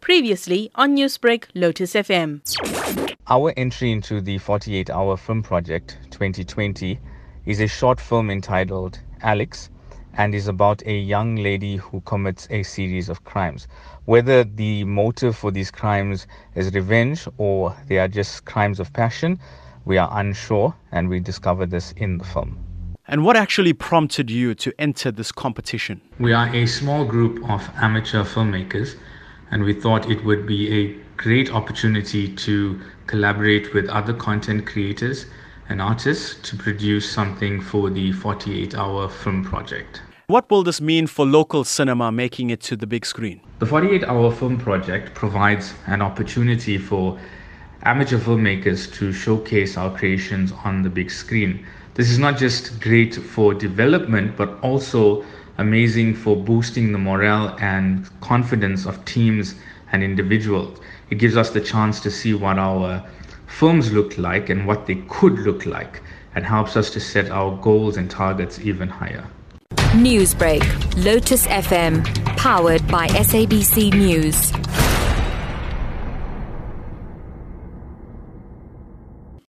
Previously on Newsbreak, Lotus FM. Our entry into the 48 Hour Film Project 2020 is a short film entitled Alex and is about a young lady who commits a series of crimes. Whether the motive for these crimes is revenge or they are just crimes of passion, we are unsure, and we discover this in the film. And what actually prompted you to enter this competition? We are a small group of amateur filmmakers, and we thought it would be a great opportunity to collaborate with other content creators and artists to produce something for the 48 hour film project. What will this mean for local cinema making it to the big screen? The 48 hour film project provides an opportunity for amateur filmmakers to showcase our creations on the big screen. This is not just great for development, but also amazing for boosting the morale and confidence of teams and individuals. It gives us the chance to see what our films look like and what they could look like, and helps us to set our goals and targets even higher. Newsbreak, Lotus FM, powered by SABC News.